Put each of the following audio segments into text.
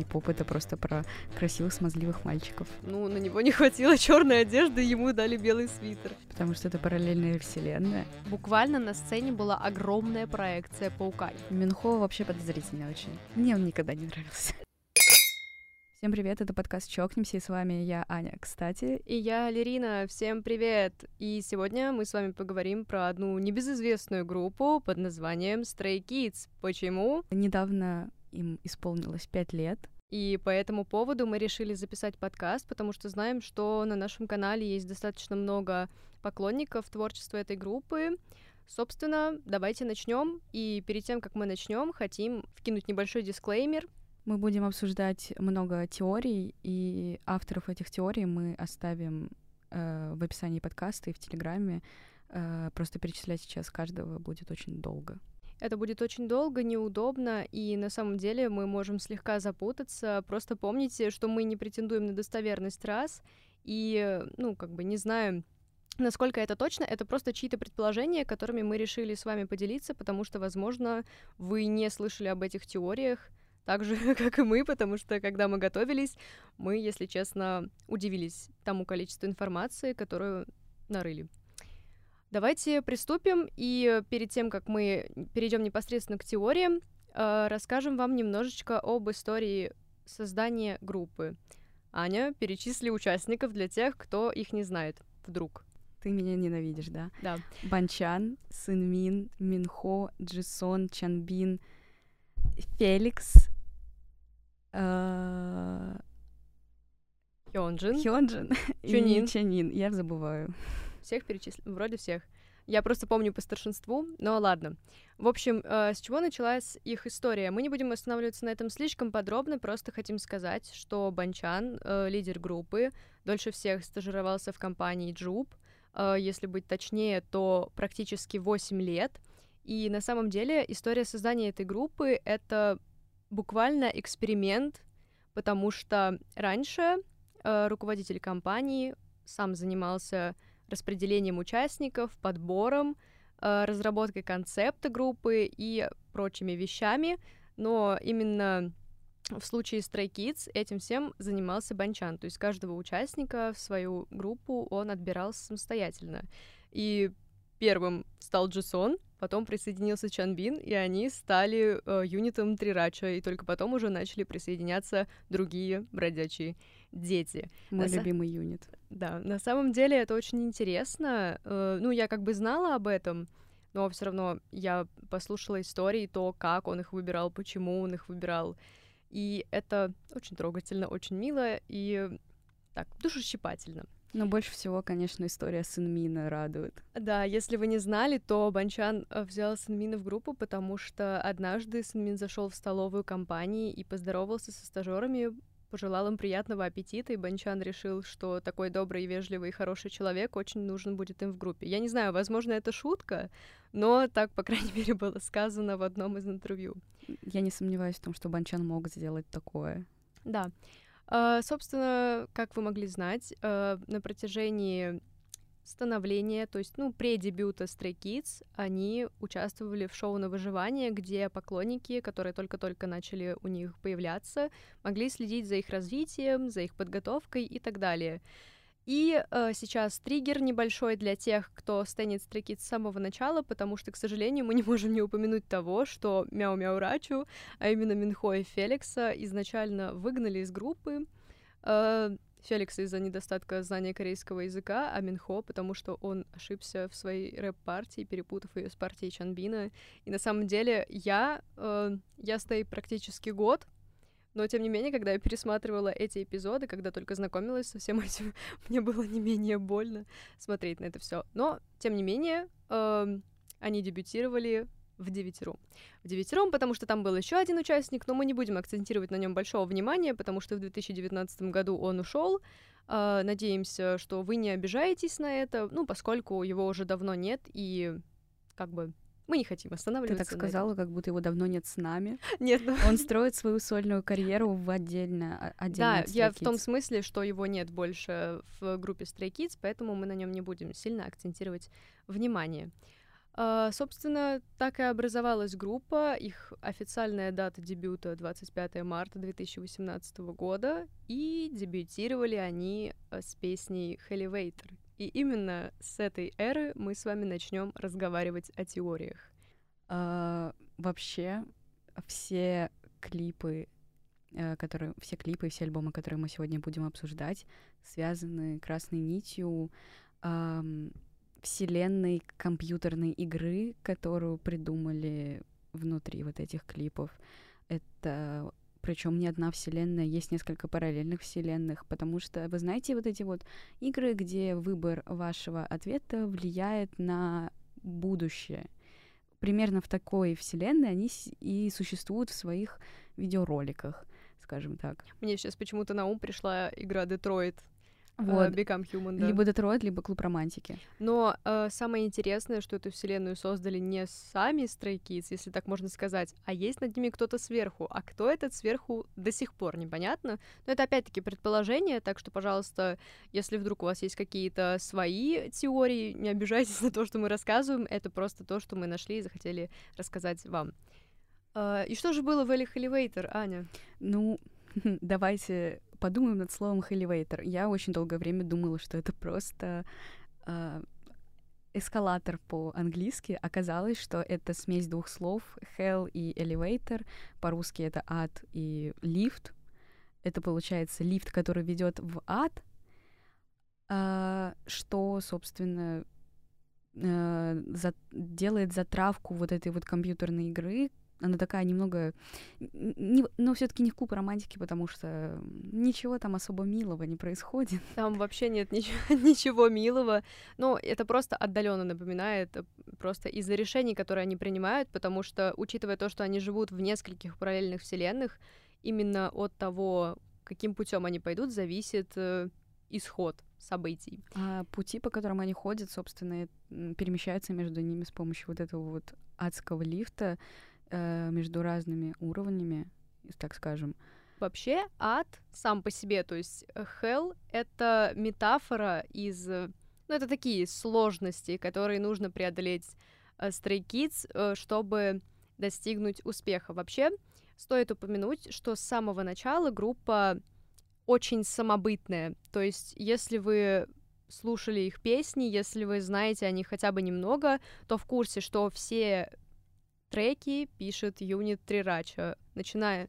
кей-поп это просто про красивых смазливых мальчиков. Ну, на него не хватило черной одежды, ему дали белый свитер. Потому что это параллельная вселенная. Буквально на сцене была огромная проекция паука. Минхо вообще подозрительный очень. Мне он никогда не нравился. Всем привет, это подкаст «Чокнемся», и с вами я, Аня, кстати. И я, Лерина, всем привет! И сегодня мы с вами поговорим про одну небезызвестную группу под названием Stray Kids. Почему? Недавно им исполнилось пять лет. И по этому поводу мы решили записать подкаст, потому что знаем, что на нашем канале есть достаточно много поклонников творчества этой группы. Собственно, давайте начнем. И перед тем, как мы начнем, хотим вкинуть небольшой дисклеймер. Мы будем обсуждать много теорий, и авторов этих теорий мы оставим э, в описании подкаста и в Телеграме. Э, просто перечислять сейчас каждого будет очень долго. Это будет очень долго, неудобно, и на самом деле мы можем слегка запутаться. Просто помните, что мы не претендуем на достоверность раз, и, ну, как бы не знаем, насколько это точно, это просто чьи-то предположения, которыми мы решили с вами поделиться, потому что, возможно, вы не слышали об этих теориях, так же, как и мы, потому что, когда мы готовились, мы, если честно, удивились тому количеству информации, которую нарыли. Давайте приступим, и перед тем, как мы перейдем непосредственно к теориям, э, расскажем вам немножечко об истории создания группы. Аня, перечисли участников для тех, кто их не знает, вдруг. Ты меня ненавидишь, да? Да. Банчан, Сынмин, Минхо, Джисон, Чанбин, Феликс, э, Хёнджин. Хёнджин Чунин. Чанин. Я забываю. Всех перечислим? Вроде всех. Я просто помню по старшинству, но ладно. В общем, э, с чего началась их история? Мы не будем останавливаться на этом слишком подробно, просто хотим сказать, что Банчан, э, лидер группы, дольше всех стажировался в компании Джуб, э, если быть точнее, то практически 8 лет. И на самом деле история создания этой группы — это буквально эксперимент, потому что раньше э, руководитель компании сам занимался распределением участников, подбором, э, разработкой концепта группы и прочими вещами, но именно в случае Stray Kids этим всем занимался Банчан, то есть каждого участника в свою группу он отбирал самостоятельно. И первым стал Джисон, потом присоединился Чанбин, и они стали э, юнитом Трирача, и только потом уже начали присоединяться другие бродячие дети. Мой На са- любимый юнит. Да, на самом деле это очень интересно. Э, ну, я как бы знала об этом, но все равно я послушала истории, то, как он их выбирал, почему он их выбирал. И это очень трогательно, очень мило и так, душещипательно. Но больше всего, конечно, история Сынмина радует. Да, если вы не знали, то Банчан э, взял Сынмина в группу, потому что однажды Сынмин зашел в столовую компании и поздоровался со стажерами, пожелал им приятного аппетита, и Банчан решил, что такой добрый, вежливый и хороший человек очень нужен будет им в группе. Я не знаю, возможно, это шутка, но так, по крайней мере, было сказано в одном из интервью. Я не сомневаюсь в том, что Банчан мог сделать такое. Да. А, Собственно, как вы могли знать, э, на протяжении становления, то есть, ну, предебюта Stray Kids, они участвовали в шоу на выживание, где поклонники, которые только-только начали у них появляться, могли следить за их развитием, за их подготовкой и так далее. И э, сейчас триггер небольшой для тех, кто станет Stray Kids с самого начала, потому что, к сожалению, мы не можем не упомянуть того, что Мяу-Мяу Рачу, а именно Минхо и Феликса, изначально выгнали из группы. Э, Феликс из-за недостатка знания корейского языка, а Минхо, потому что он ошибся в своей рэп-партии, перепутав ее с партией Чанбина. И на самом деле я, э, я стою практически год, но, тем не менее, когда я пересматривала эти эпизоды, когда только знакомилась со всем этим, мне было не менее больно смотреть на это все. Но, тем не менее, эм, они дебютировали в девятером. В девятером, потому что там был еще один участник, но мы не будем акцентировать на нем большого внимания, потому что в 2019 году он ушел. Э, надеемся, что вы не обижаетесь на это, ну, поскольку его уже давно нет, и как бы мы не хотим Ты останавливаться. так на этом. сказала, как будто его давно нет с нами. Нет, ну, Он строит свою сольную карьеру в отдельно, а- отдельно Да, от я в том смысле, что его нет больше в группе Stray Kids, поэтому мы на нем не будем сильно акцентировать внимание. Uh, собственно, так и образовалась группа. Их официальная дата дебюта 25 марта 2018 года, и дебютировали они э, с песней Elevator. И именно с этой эры мы с вами начнем разговаривать о теориях. Uh, вообще, все клипы, uh, которые, все клипы и все альбомы, которые мы сегодня будем обсуждать, связаны красной нитью um, вселенной компьютерной игры, которую придумали внутри вот этих клипов. Это причем не одна вселенная, есть несколько параллельных вселенных, потому что вы знаете вот эти вот игры, где выбор вашего ответа влияет на будущее. Примерно в такой вселенной они и существуют в своих видеороликах, скажем так. Мне сейчас почему-то на ум пришла игра Детройт. Э, вот. Become Human, да. Либо Детройт, либо Клуб Романтики. Но э, самое интересное, что эту вселенную создали не сами Stray Kids, если так можно сказать, а есть над ними кто-то сверху. А кто этот сверху до сих пор непонятно. Но это опять-таки предположение, так что, пожалуйста, если вдруг у вас есть какие-то свои теории, не обижайтесь на то, что мы рассказываем. Это просто то, что мы нашли и захотели рассказать вам. Э, и что же было в Elevator, Аня? Ну, давайте подумаем над словом «элевейтор». Я очень долгое время думала, что это просто э, эскалатор по-английски. Оказалось, что это смесь двух слов «hell» и «elevator». По-русски это «ад» и «лифт». Это получается лифт, который ведет в ад, э, что, собственно, э, за, делает затравку вот этой вот компьютерной игры, она такая немного, не, но все-таки не клуб романтики, потому что ничего там особо милого не происходит. Там вообще нет ничего, ничего милого. Но это просто отдаленно напоминает э, просто из-за решений, которые они принимают, потому что, учитывая то, что они живут в нескольких параллельных вселенных, именно от того, каким путем они пойдут, зависит э, исход событий. А пути, по которым они ходят, собственно, перемещаются между ними с помощью вот этого вот адского лифта, э, между разными уровнями, так скажем. Вообще ад сам по себе, то есть э, hell — это метафора из... Э, ну, это такие сложности, которые нужно преодолеть э, Stray Kids, чтобы достигнуть успеха. Вообще, стоит упомянуть, что с самого начала группа очень самобытная. То есть, если вы слушали их песни, если вы знаете о них хотя бы немного, то в курсе, что все треки пишет юнит Трирача, начиная,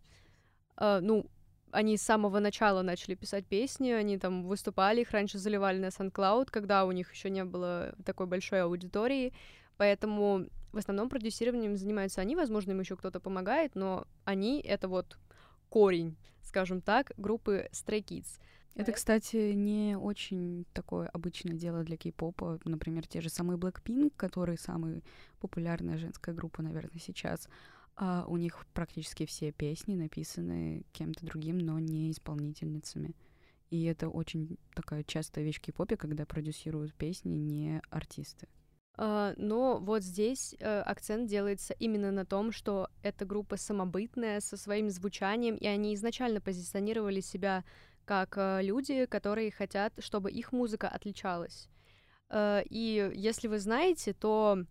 э, ну, они с самого начала начали писать песни, они там выступали, их раньше заливали на SoundCloud, когда у них еще не было такой большой аудитории, поэтому в основном продюсированием занимаются они, возможно, им еще кто-то помогает, но они — это вот корень, скажем так, группы Stray Kids. Это, кстати, не очень такое обычное дело для кей-попа. Например, те же самые Blackpink, которые самая популярная женская группа, наверное, сейчас. А у них практически все песни написаны кем-то другим, но не исполнительницами. И это очень такая частая вещь в кей-попе, когда продюсируют песни не артисты. Uh, но вот здесь uh, акцент делается именно на том, что эта группа самобытная, со своим звучанием, и они изначально позиционировали себя как э, люди, которые хотят, чтобы их музыка отличалась. Э, и если вы знаете, то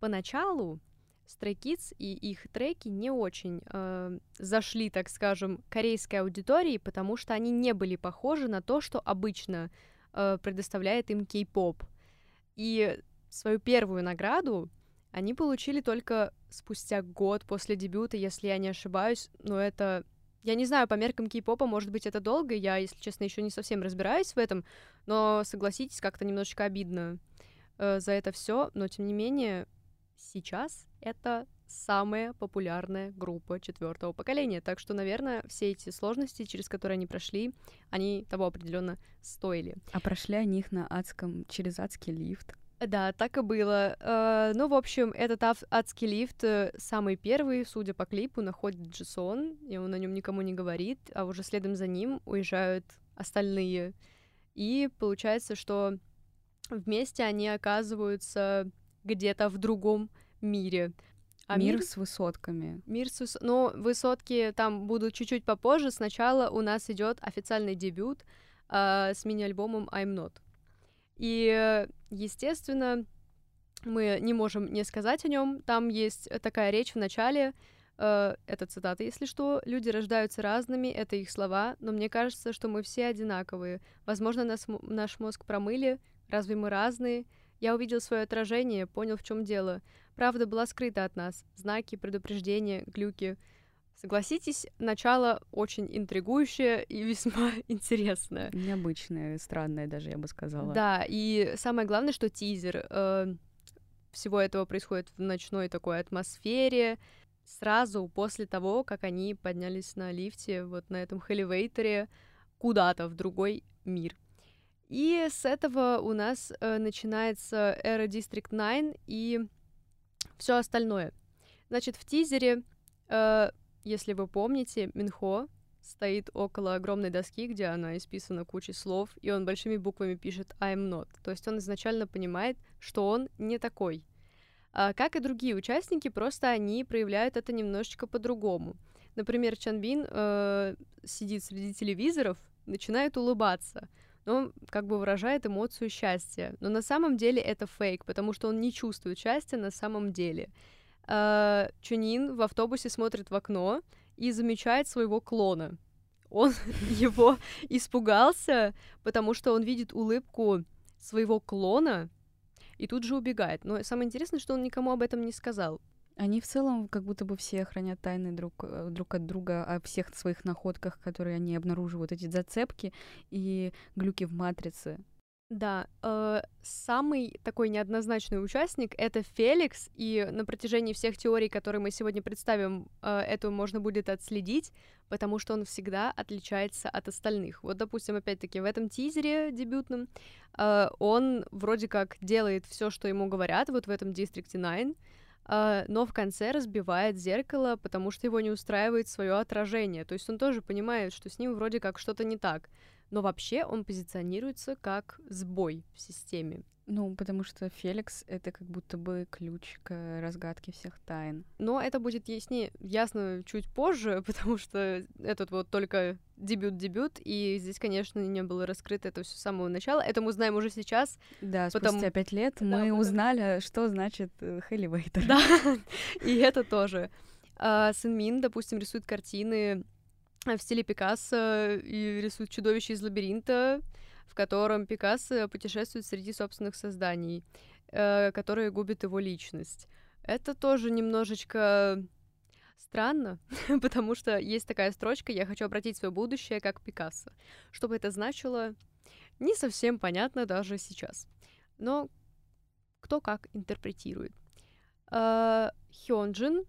поначалу Stray Kids и их треки не очень э, зашли, так скажем, корейской аудитории, потому что они не были похожи на то, что обычно э, предоставляет им кей-поп. И свою первую награду они получили только спустя год после дебюта, если я не ошибаюсь, но это я не знаю, по меркам кей-попа, может быть, это долго, я, если честно, еще не совсем разбираюсь в этом, но согласитесь, как-то немножечко обидно э, за это все, но тем не менее, сейчас это самая популярная группа четвертого поколения. Так что, наверное, все эти сложности, через которые они прошли, они того определенно стоили. А прошли они их на адском, через адский лифт. Да, так и было. Uh, ну, в общем, этот адский лифт э, самый первый, судя по клипу, находит Джисон, и он о нем никому не говорит, а уже следом за ним уезжают остальные. И получается, что вместе они оказываются где-то в другом мире. А мир, мир с высотками. Мир с выс... Но высотки там будут чуть-чуть попозже. Сначала у нас идет официальный дебют э, с мини-альбомом I'm Not. И, естественно, мы не можем не сказать о нем. Там есть такая речь в начале, э, это цитата, если что, люди рождаются разными, это их слова, но мне кажется, что мы все одинаковые. Возможно, нас, наш мозг промыли, разве мы разные? Я увидел свое отражение, понял, в чем дело. Правда была скрыта от нас. Знаки, предупреждения, глюки. Согласитесь, начало очень интригующее и весьма интересное. Необычное, странное даже, я бы сказала. Да, и самое главное, что тизер э, всего этого происходит в ночной такой атмосфере, сразу после того, как они поднялись на лифте, вот на этом хелевейторе, куда-то в другой мир. И с этого у нас э, начинается эра District 9 и все остальное. Значит, в тизере, э, если вы помните, Минхо стоит около огромной доски, где она исписана кучей слов, и он большими буквами пишет I'm not. То есть он изначально понимает, что он не такой. А, как и другие участники, просто они проявляют это немножечко по-другому. Например, Чанбин э, сидит среди телевизоров, начинает улыбаться — он как бы выражает эмоцию счастья. Но на самом деле это фейк, потому что он не чувствует счастья на самом деле. Э, Чунин в автобусе смотрит в окно и замечает своего клона. Он его испугался, потому что он видит улыбку своего клона и тут же убегает. Но самое интересное, что он никому об этом не сказал. Они в целом как будто бы все хранят тайны друг, э, друг от друга о всех своих находках, которые они обнаруживают, эти зацепки и глюки в матрице. Да, э, самый такой неоднозначный участник это Феликс, и на протяжении всех теорий, которые мы сегодня представим, э, это можно будет отследить, потому что он всегда отличается от остальных. Вот, допустим, опять-таки в этом тизере дебютном э, он вроде как делает все, что ему говорят, вот в этом District 9, Uh, но в конце разбивает зеркало, потому что его не устраивает свое отражение. То есть он тоже понимает, что с ним вроде как что-то не так. Но вообще он позиционируется как сбой в системе. Ну, потому что Феликс — это как будто бы ключ к разгадке всех тайн. Но это будет яснее, ясно чуть позже, потому что этот вот только дебют-дебют, и здесь, конечно, не было раскрыто это все с самого начала. Это мы знаем уже сейчас. Да, потому... спустя пять лет да, мы потому... узнали, что значит Хелливейтер. Да, и это тоже. А, Сын Мин, допустим, рисует картины в стиле Пикассо и рисует чудовище из лабиринта, в котором Пикассо путешествует среди собственных созданий, э, которые губят его личность. Это тоже немножечко странно, потому что есть такая строчка «Я хочу обратить свое будущее как Пикассо». Что бы это значило, не совсем понятно даже сейчас. Но кто как интерпретирует. Э, Хёнджин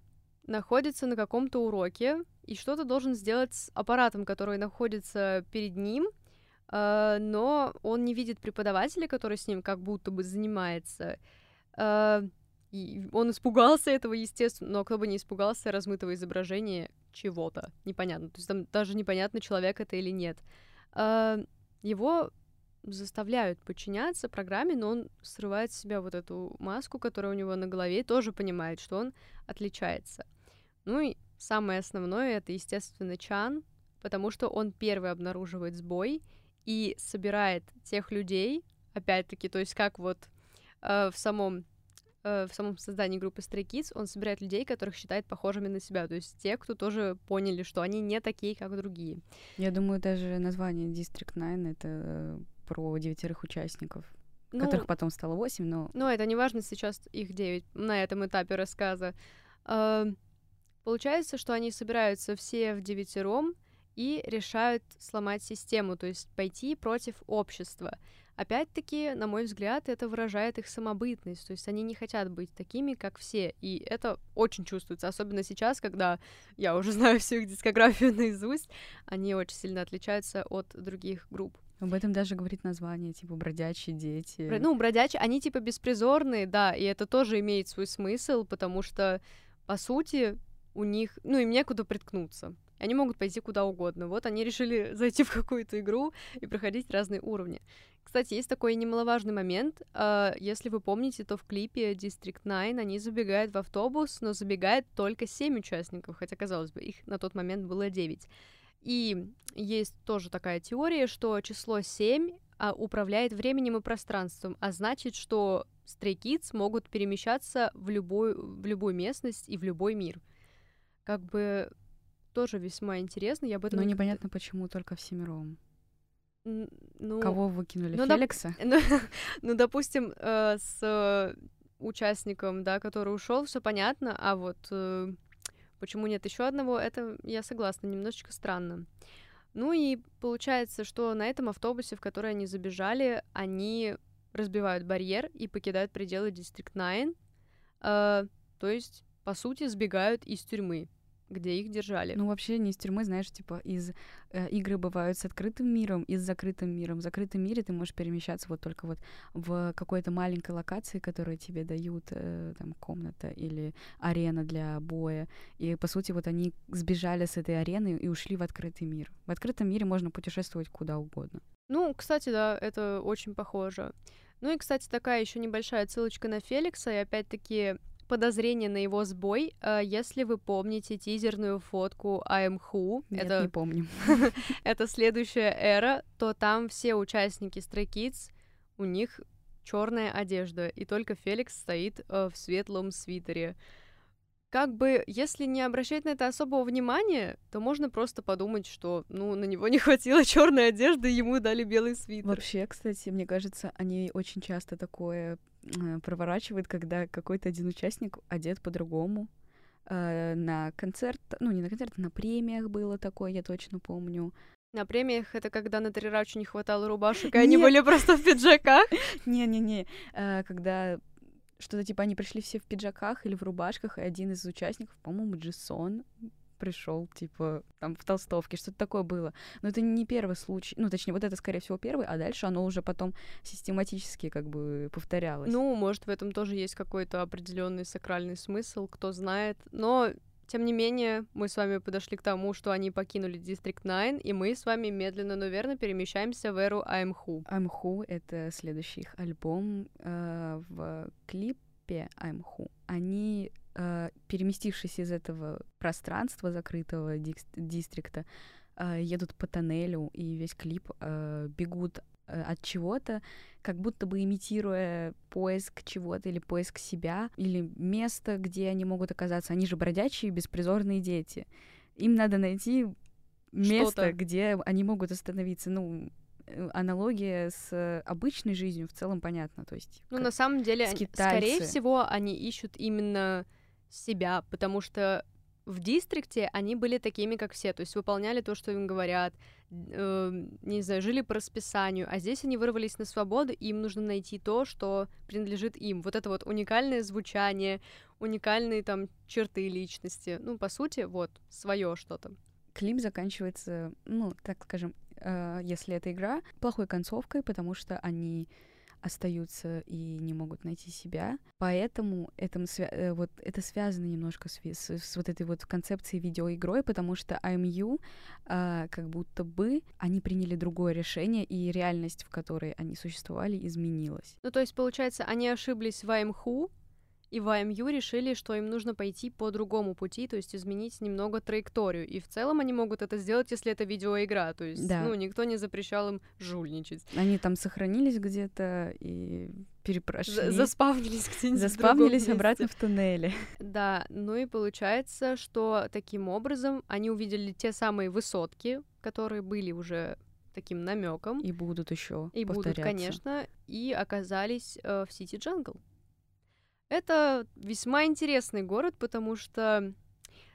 находится на каком-то уроке и что-то должен сделать с аппаратом, который находится перед ним — Uh, но он не видит преподавателя, который с ним как будто бы занимается. Uh, и он испугался этого, естественно, но кто бы не испугался размытого изображения чего-то, непонятно. То есть там даже непонятно, человек это или нет. Uh, его заставляют подчиняться программе, но он срывает с себя вот эту маску, которая у него на голове, и тоже понимает, что он отличается. Ну и самое основное — это, естественно, Чан, потому что он первый обнаруживает сбой — и собирает тех людей, опять-таки, то есть как вот э, в самом э, в самом создании группы Stray Kids он собирает людей, которых считает похожими на себя, то есть те, кто тоже поняли, что они не такие, как другие. Я думаю, даже название District 9 — это э, про девятерых участников, ну, которых потом стало восемь, но... Ну, это не важно, сейчас их девять на этом этапе рассказа. Э, получается, что они собираются все в девятером, и решают сломать систему, то есть пойти против общества. Опять-таки, на мой взгляд, это выражает их самобытность, то есть они не хотят быть такими, как все, и это очень чувствуется, особенно сейчас, когда я уже знаю всю их дискографию наизусть, они очень сильно отличаются от других групп. Об этом даже говорит название, типа «бродячие дети». Ну, бродячие, они типа беспризорные, да, и это тоже имеет свой смысл, потому что, по сути, у них, ну, им некуда приткнуться. Они могут пойти куда угодно. Вот они решили зайти в какую-то игру и проходить разные уровни. Кстати, есть такой немаловажный момент. А, если вы помните, то в клипе District 9 они забегают в автобус, но забегает только 7 участников, хотя, казалось бы, их на тот момент было 9. И есть тоже такая теория, что число 7 а, управляет временем и пространством, а значит, что Stray могут перемещаться в любую, в любую местность и в любой мир. Как бы тоже весьма интересно. Я об этом... Но непонятно, почему только всемиром. Ну, Кого выкинули? ну, Феликса? доп- ну, ну, допустим, э, с участником, да, который ушел, все понятно, а вот э, почему нет еще одного, это я согласна, немножечко странно. Ну и получается, что на этом автобусе, в который они забежали, они разбивают барьер и покидают пределы District 9, э, то есть, по сути, сбегают из тюрьмы где их держали. Ну, вообще не из тюрьмы, знаешь, типа из э, игры бывают с открытым миром и с закрытым миром. В закрытом мире ты можешь перемещаться вот только вот в какой-то маленькой локации, которую тебе дают, э, там, комната или арена для боя. И, по сути, вот они сбежали с этой арены и ушли в открытый мир. В открытом мире можно путешествовать куда угодно. Ну, кстати, да, это очень похоже. Ну и, кстати, такая еще небольшая ссылочка на Феликса, и опять-таки подозрение на его сбой. Э, если вы помните тизерную фотку Who, Нет, это, не помню. это следующая эра, то там все участники Stray Kids, у них черная одежда, и только Феликс стоит э, в светлом свитере как бы, если не обращать на это особого внимания, то можно просто подумать, что, ну, на него не хватило черной одежды, ему дали белый свитер. Вообще, кстати, мне кажется, они очень часто такое э, проворачивают, когда какой-то один участник одет по-другому. Э, на концерт, ну, не на концерт, на премиях было такое, я точно помню. На премиях это когда на Трирачу не хватало рубашек, и они были просто в пиджаках. Не-не-не, э, когда что-то типа они пришли все в пиджаках или в рубашках, и один из участников, по-моему, Джисон, пришел, типа, там, в толстовке, что-то такое было. Но это не первый случай, ну, точнее, вот это, скорее всего, первый, а дальше оно уже потом систематически, как бы, повторялось. Ну, может, в этом тоже есть какой-то определенный сакральный смысл, кто знает. Но тем не менее, мы с вами подошли к тому, что они покинули District 9, и мы с вами медленно, но верно перемещаемся в эру I'm Who. I'm Who — это следующий их альбом. Э, в клипе I'm Who они, э, переместившись из этого пространства закрытого дистрикта, э, едут по тоннелю, и весь клип бегут от чего-то, как будто бы имитируя поиск чего-то или поиск себя, или место, где они могут оказаться. Они же бродячие, беспризорные дети. Им надо найти место, где они могут остановиться. Ну, э, аналогия с обычной жизнью в целом понятна. То есть, ну, на самом деле, скорее всего, они ищут именно себя, потому что в дистрикте они были такими, как все, то есть выполняли то, что им говорят, э, не знаю, жили по расписанию, а здесь они вырвались на свободу, и им нужно найти то, что принадлежит им. Вот это вот уникальное звучание, уникальные там черты личности, ну, по сути, вот, свое что-то. Клип заканчивается, ну, так скажем, э, если это игра, плохой концовкой, потому что они остаются и не могут найти себя. Поэтому этому свя- э, вот это связано немножко с, с, с вот этой вот концепцией видеоигрой, потому что IMU а, как будто бы они приняли другое решение, и реальность, в которой они существовали, изменилась. Ну, то есть, получается, они ошиблись в IMHU, и в АМЮ решили, что им нужно пойти по другому пути, то есть изменить немного траекторию. И в целом они могут это сделать, если это видеоигра. То есть, да. ну, никто не запрещал им жульничать. Они там сохранились где-то и перепрошли. Заспавнились где-нибудь Заспавнились обратно в туннеле. Да, ну и получается, что таким образом они увидели те самые высотки, которые были уже таким намеком. И будут еще. И будут, конечно. И оказались э, в City Jungle. Это весьма интересный город, потому что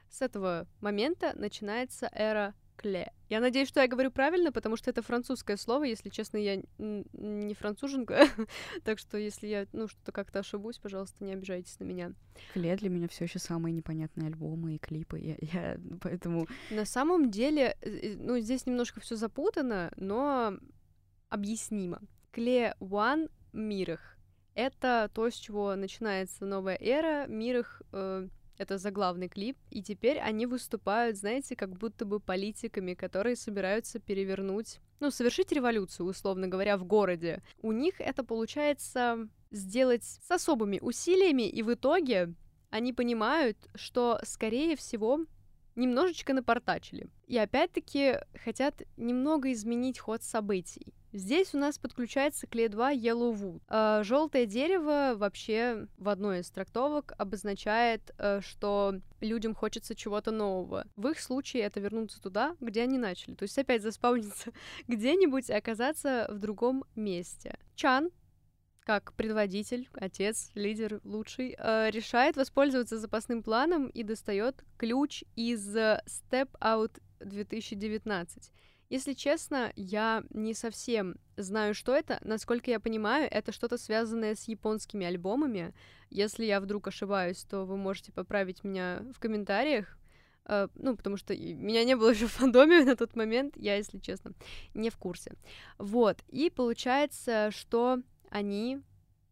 с этого момента начинается эра Clé. Я надеюсь, что я говорю правильно, потому что это французское слово. Если честно, я не француженка. так что если я ну что-то как-то ошибусь, пожалуйста, не обижайтесь на меня. Кле для меня все еще самые непонятные альбомы и клипы. Я, я поэтому. На самом деле, э, ну здесь немножко все запутано, но объяснимо. Кле One Мирах это то, с чего начинается новая эра. Мир их э, это заглавный клип, и теперь они выступают, знаете, как будто бы политиками, которые собираются перевернуть, ну, совершить революцию, условно говоря, в городе. У них это получается сделать с особыми усилиями, и в итоге они понимают, что, скорее всего, немножечко напортачили. И опять-таки хотят немного изменить ход событий. Здесь у нас подключается клей 2 Yellow Wood. Э, Желтое дерево вообще в одной из трактовок обозначает, э, что людям хочется чего-то нового. В их случае это вернуться туда, где они начали. То есть опять заспауниться где-нибудь и оказаться в другом месте. Чан как предводитель, отец, лидер лучший, э, решает воспользоваться запасным планом и достает ключ из Step Out 2019. Если честно, я не совсем знаю, что это. Насколько я понимаю, это что-то связанное с японскими альбомами. Если я вдруг ошибаюсь, то вы можете поправить меня в комментариях. Uh, ну, потому что меня не было еще в фандоме на тот момент, я, если честно, не в курсе. Вот, и получается, что они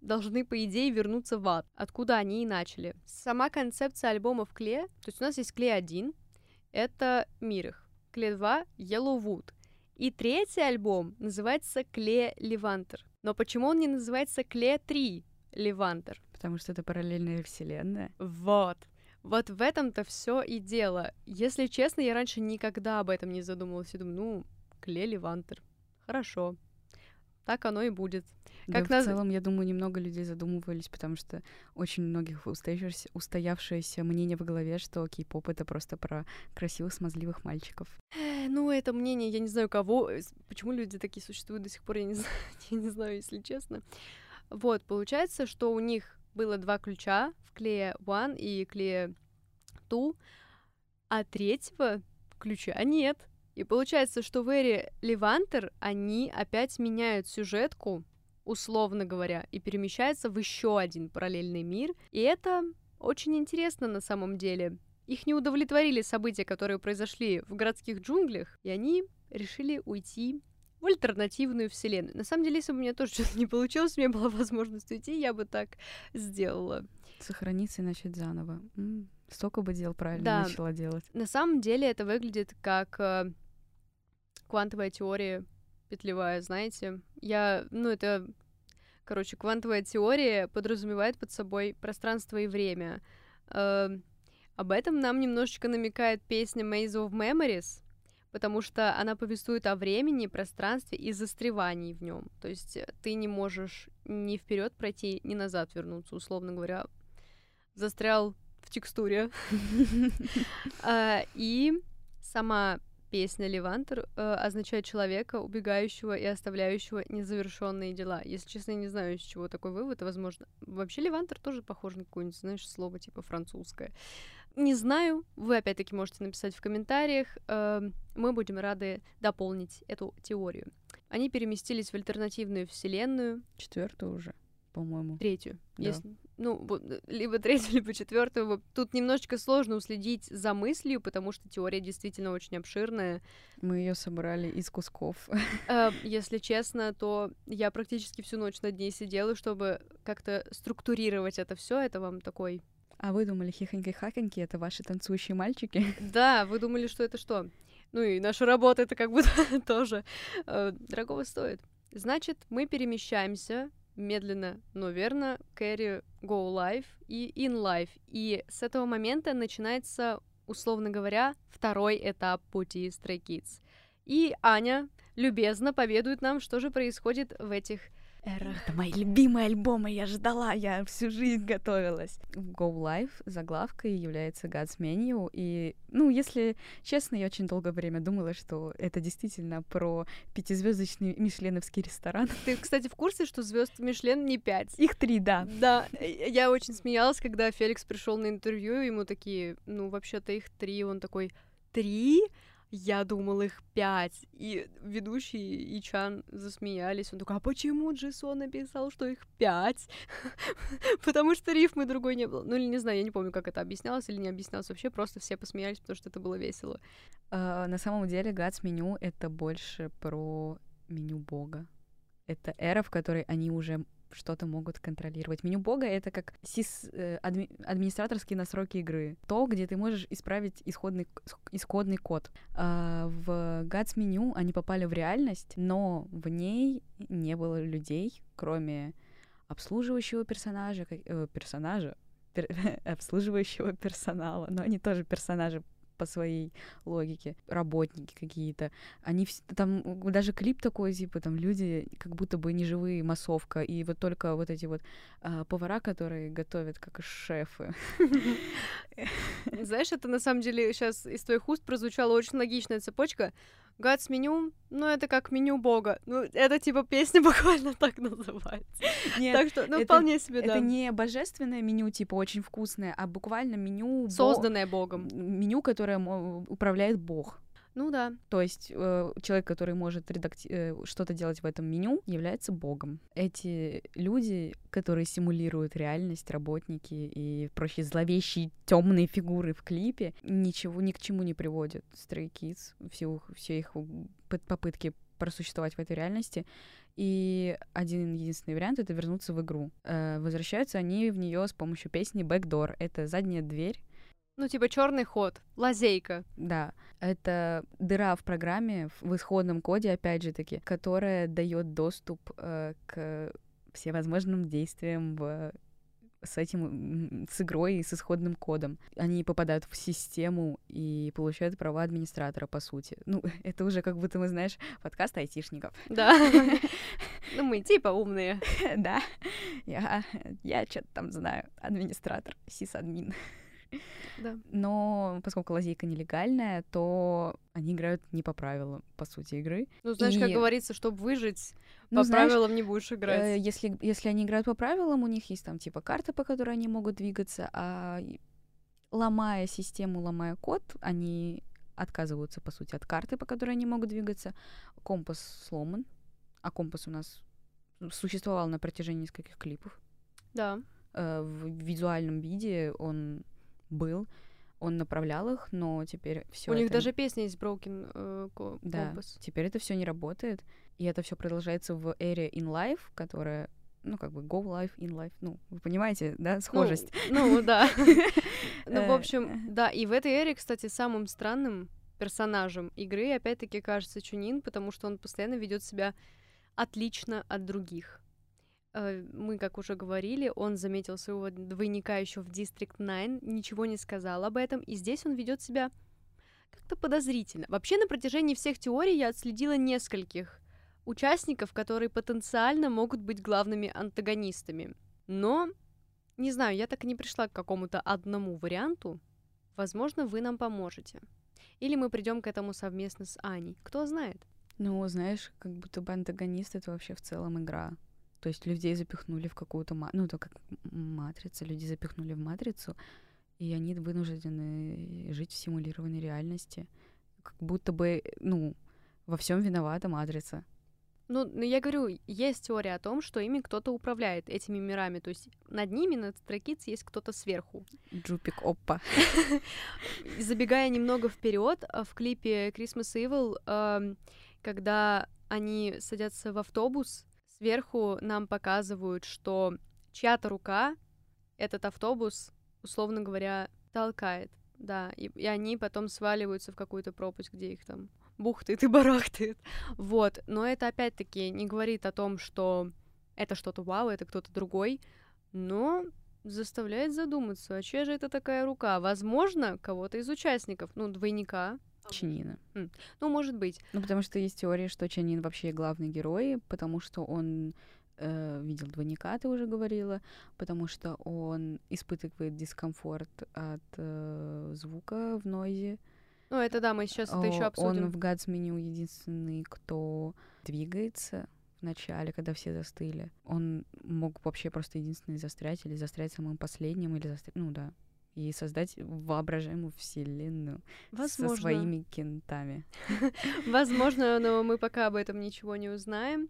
должны, по идее, вернуться в ад, откуда они и начали. Сама концепция альбома в Кле, то есть у нас есть Кле 1, это мир их. Кле 2 — Yellowwood. И третий альбом называется Кле Левантер. Но почему он не называется Кле 3 Левантер? Потому что это параллельная вселенная. Вот. Вот в этом-то все и дело. Если честно, я раньше никогда об этом не задумывалась. Я думаю, ну, Кле Левантер. Хорошо. Так оно и будет. Как да, наз... в целом, я думаю, немного людей задумывались, потому что очень многих устоявшееся, устоявшееся мнение в голове, что кей-поп — это просто про красивых, смазливых мальчиков. Э, ну, это мнение, я не знаю кого, э, почему люди такие существуют до сих пор, я не знаю, я не знаю, если честно. Вот, получается, что у них было два ключа в клее One и клее Two, а третьего ключа нет. И получается, что в эре Левантер они опять меняют сюжетку условно говоря, и перемещается в еще один параллельный мир. И это очень интересно на самом деле. Их не удовлетворили события, которые произошли в городских джунглях, и они решили уйти в альтернативную вселенную. На самом деле, если бы у меня тоже что-то не получилось, у меня была возможность уйти, я бы так сделала. Сохраниться и начать заново. М-м, столько бы дел правильно да. начала делать. На самом деле это выглядит как э, квантовая теория петлевая, знаете. Я, ну, это, короче, квантовая теория подразумевает под собой пространство и время. Э, об этом нам немножечко намекает песня Maze of Memories, потому что она повествует о времени, пространстве и застревании в нем. То есть э, ты не можешь ни вперед пройти, ни назад вернуться, условно говоря. Застрял в текстуре. А, и сама Песня Левантер э, означает человека, убегающего и оставляющего незавершенные дела. Если честно, я не знаю, с чего такой вывод, возможно. Вообще Левантер тоже похож на какое-нибудь, знаешь, слово типа французское. Не знаю, вы опять-таки можете написать в комментариях. Э, мы будем рады дополнить эту теорию. Они переместились в альтернативную вселенную. Четвертую уже по-моему. Третью. Да. Если, ну, либо третью, либо четвертую. Тут немножечко сложно уследить за мыслью, потому что теория действительно очень обширная. Мы ее собрали из кусков. Э, если честно, то я практически всю ночь над ней сидела, чтобы как-то структурировать это все. Это вам такой а вы думали, хихоньки-хаконьки — это ваши танцующие мальчики? Да, вы думали, что это что? Ну и наша работа это как будто тоже э, дорогого стоит. Значит, мы перемещаемся медленно, но верно, Кэрри Go Live и In Life. И с этого момента начинается, условно говоря, второй этап пути Stray Kids. И Аня любезно поведает нам, что же происходит в этих Эра. Это мои любимые альбомы, я ждала, я всю жизнь готовилась. Go Live заглавкой является God's Menu, и, ну, если честно, я очень долгое время думала, что это действительно про пятизвездочный мишленовский ресторан. Ты, кстати, в курсе, что звезд Мишлен не пять? Их три, да. Да, я очень смеялась, когда Феликс пришел на интервью, ему такие, ну, вообще-то их три, он такой, три? Я думал, их пять. И ведущий и Чан засмеялись. Он такой, а почему Джисон написал, что их пять? потому что рифмы другой не было. Ну, или не знаю, я не помню, как это объяснялось или не объяснялось вообще. Просто все посмеялись, потому что это было весело. Uh, на самом деле, Гадс меню — это больше про меню бога. Это эра, в которой они уже что-то могут контролировать. Меню бога — это как сис, э, адми, администраторские настройки игры. То, где ты можешь исправить исходный, исходный код. А в Gads меню они попали в реальность, но в ней не было людей, кроме обслуживающего персонажа, э, персонажа, пер, обслуживающего персонала, но они тоже персонажи по своей логике. Работники какие-то. Они там даже клип такой, типа, там люди как будто бы неживые, массовка. И вот только вот эти вот а, повара, которые готовят как шефы. Знаешь, это на самом деле сейчас из твоих уст прозвучала очень логичная цепочка. Гадс меню, ну это как меню бога. Ну, это типа песня буквально так называется. Нет, так что, ну, это- вполне себе, да. это не божественное меню, типа, очень вкусное, а буквально меню... бо- Созданное богом. Меню, которое управляет бог. Ну да. То есть э, человек, который может редакти- э, что-то делать в этом меню, является богом. Эти люди, которые симулируют реальность, работники и прочие зловещие темные фигуры в клипе, ничего ни к чему не приводят. Stray Kids, все, все их попытки просуществовать в этой реальности. И один единственный вариант — это вернуться в игру. Э, возвращаются они в нее с помощью песни Backdoor. Это задняя дверь, Ну, типа черный ход, лазейка. да, это дыра в программе, в исходном коде, опять же таки, которая дает доступ э, к всевозможным действиям в с этим, с игрой и с исходным кодом. Они попадают в систему и получают права администратора, по сути. Ну, это уже как будто, мы знаешь, подкаст айтишников. Да. Ну, мы типа умные. Да, я, я что-то там знаю. Администратор, сисадмин. Да. Но поскольку лазейка нелегальная, то они играют не по правилам, по сути, игры. Ну, знаешь, как И- говорится, чтобы выжить, Ну, по знаешь, правилам не будешь э, играть. если, если они играют по правилам, у них есть там типа карта, по которой они могут двигаться, а ломая систему, ломая код, они отказываются, по сути, от карты, по которой они могут двигаться. Компас сломан, а компас у нас существовал на протяжении нескольких клипов. Да. Э, в визуальном виде он был, он направлял их, но теперь все У них даже песня есть Broken э, ко- да, Compass. теперь это все не работает, и это все продолжается в эре in life, которая, ну как бы go life in life, ну вы понимаете, да, Ну, схожесть. Ну, да. Ну, в Э, общем, да, и в этой эре, кстати, самым странным персонажем игры, опять-таки, кажется Чунин, потому что он постоянно ведет себя отлично от других. Э, Мы, как уже говорили, он заметил своего двойника еще в District 9, ничего не сказал об этом, и здесь он ведет себя как-то подозрительно. Вообще, на протяжении всех теорий я отследила нескольких участников, которые потенциально могут быть главными антагонистами. Но не знаю, я так и не пришла к какому-то одному варианту. Возможно, вы нам поможете. Или мы придем к этому совместно с Аней. Кто знает? Ну, знаешь, как будто бы антагонист это вообще в целом игра. То есть людей запихнули в какую-то... ма- Ну, то как матрица. Люди запихнули в матрицу, и они вынуждены жить в симулированной реальности. Как будто бы, ну, во всем виновата матрица. Ну, ну, я говорю, есть теория о том, что ими кто-то управляет этими мирами. То есть над ними, над Kids, есть кто-то сверху. Джупик, опа. И Забегая немного вперед, а, в клипе Christmas Evil, когда они садятся в автобус, сверху нам показывают, что чья-то рука этот автобус, условно говоря, толкает. Да, и, и они потом сваливаются в какую-то пропасть, где их там бухтает и барахтает. Вот, но это опять-таки не говорит о том, что это что-то вау, это кто-то другой, но заставляет задуматься, а чья же это такая рука? Возможно, кого-то из участников, ну, двойника. Чинина. Ну, может быть. Ну, потому что есть теория, что Чанин вообще главный герой, потому что он э, видел двойника, ты уже говорила, потому что он испытывает дискомфорт от э, звука в нойзе. Ну, это да, мы сейчас это еще обсудим. Он в Гадс меню единственный, кто двигается в начале, когда все застыли. Он мог вообще просто единственный застрять или застрять самым последним, или застрять, ну да, и создать воображаемую вселенную Возможно. со своими кентами. Возможно, но мы пока об этом ничего не узнаем.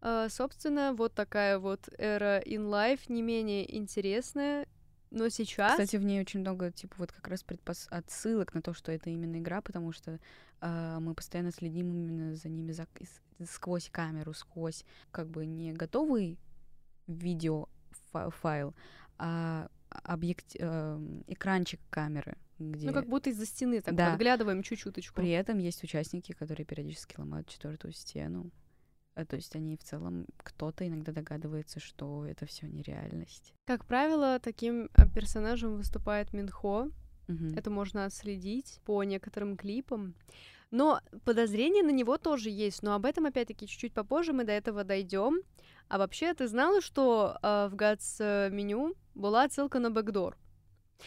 А, собственно, вот такая вот эра in life, не менее интересная, но сейчас... Кстати, в ней очень много, типа, вот как раз предпос... отсылок на то, что это именно игра, потому что а, мы постоянно следим именно за ними за... сквозь камеру, сквозь как бы не готовый видео фа- файл, а объект... эм, экранчик камеры, где Ну, как будто из-за стены так Да. подглядываем чуть-чуточку. при этом есть участники, которые периодически ломают четвертую стену. А, То есть они в целом, кто-то иногда догадывается, что это все нереальность. Как правило, таким э, персонажем выступает Минхо, Мгм. Это можно отследить по некоторым клипам. Но подозрение на него тоже есть, но об этом опять-таки чуть-чуть попозже мы до этого дойдем. А вообще, ты знала, что э, в Gads э, меню была отсылка на бэкдор?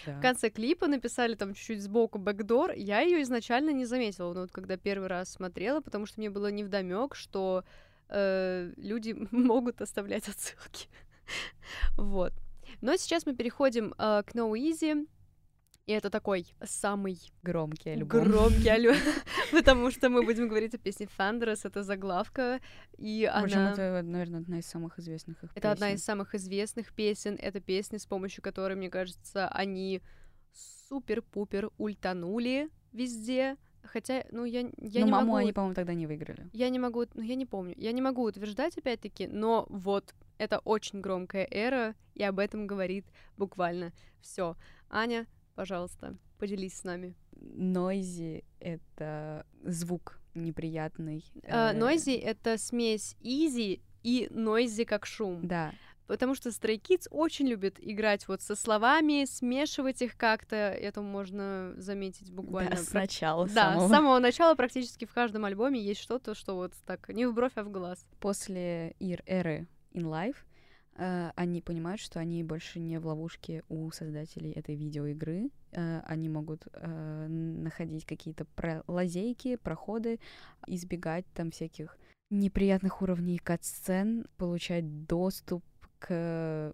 Да. В конце клипа написали там чуть-чуть сбоку бэкдор. Я ее изначально не заметила, ну, вот когда первый раз смотрела, потому что мне было невдомек, что э, люди могут оставлять отсылки. вот. Но сейчас мы переходим э, к No Easy. И это такой самый Громкий альбом. громкий альбом, потому что мы будем говорить о песне Thunderous, это заглавка, и В общем, она... это, наверное, одна из самых известных их Это одна из самых известных песен. Это песня, с помощью которой, мне кажется, они супер-пупер ультанули везде. Хотя, ну, я, я Но не маму могу... они, по-моему, тогда не выиграли. Я не могу... Ну, я не помню. Я не могу утверждать, опять-таки, но вот это очень громкая эра, и об этом говорит буквально все. Аня, пожалуйста, поделись с нами. Нойзи — это звук неприятный. А, э, Нойзи — это смесь изи и нойзи как шум. Да, Потому что Stray Kids очень любят играть вот со словами, смешивать их как-то. Это можно заметить буквально. да, сначала Да, самого. с самого начала практически в каждом альбоме есть что-то, что вот так не в бровь, а в глаз. После ир- эры In Life э, они понимают, что они больше не в ловушке у создателей этой видеоигры. Э, они могут э, находить какие-то про- лазейки, проходы, избегать там всяких неприятных уровней кат-сцен, получать доступ к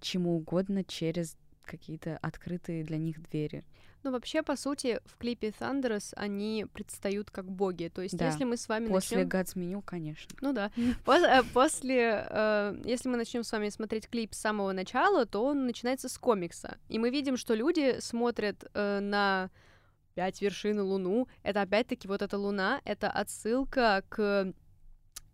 чему угодно через какие-то открытые для них двери. Ну, вообще, по сути, в клипе Thunderous они предстают как боги. То есть, Да. если мы с вами После начнем... God's Menu, конечно. Ну да. Э, После, э, если мы начнем с вами смотреть клип с самого начала, то он начинается с комикса. И мы видим, что люди смотрят э, на пять вершин и луну. Это опять-таки вот эта луна, это отсылка к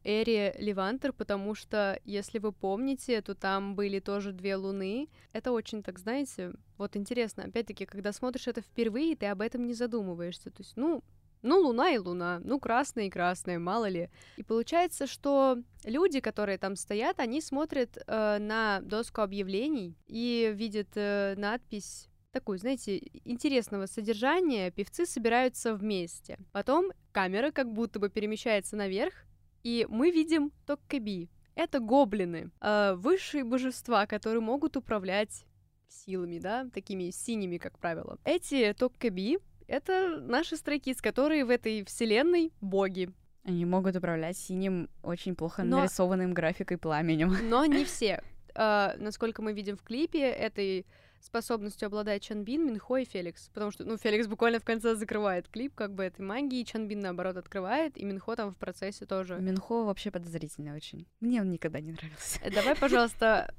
эре Левантер, потому что, если вы помните, то там были тоже две луны. Это очень, так знаете, вот интересно. Опять-таки, когда смотришь это впервые, ты об этом не задумываешься. То есть, ну, ну, луна и луна, ну, красная и красная, мало ли. И получается, что люди, которые там стоят, они смотрят э, на доску объявлений и видят э, надпись такую, знаете, интересного содержания. Певцы собираются вместе. Потом камера как будто бы перемещается наверх, и мы видим Токкаби. Это гоблины, э, высшие божества, которые могут управлять силами, да, такими синими, как правило. Эти Токкаби — это наши стрейкиз, которые в этой вселенной боги. Они могут управлять синим, очень плохо Но- нарисованным графикой пламенем. Но не все. Э, насколько мы видим в клипе, этой способностью обладает Чанбин, Минхо и Феликс. Потому что, ну, Феликс буквально в конце закрывает клип, как бы этой магии, Чанбин, наоборот, открывает, и Минхо там в процессе тоже. Минхо вообще подозрительный очень. Мне он никогда не нравился. Э, Давай, пожалуйста,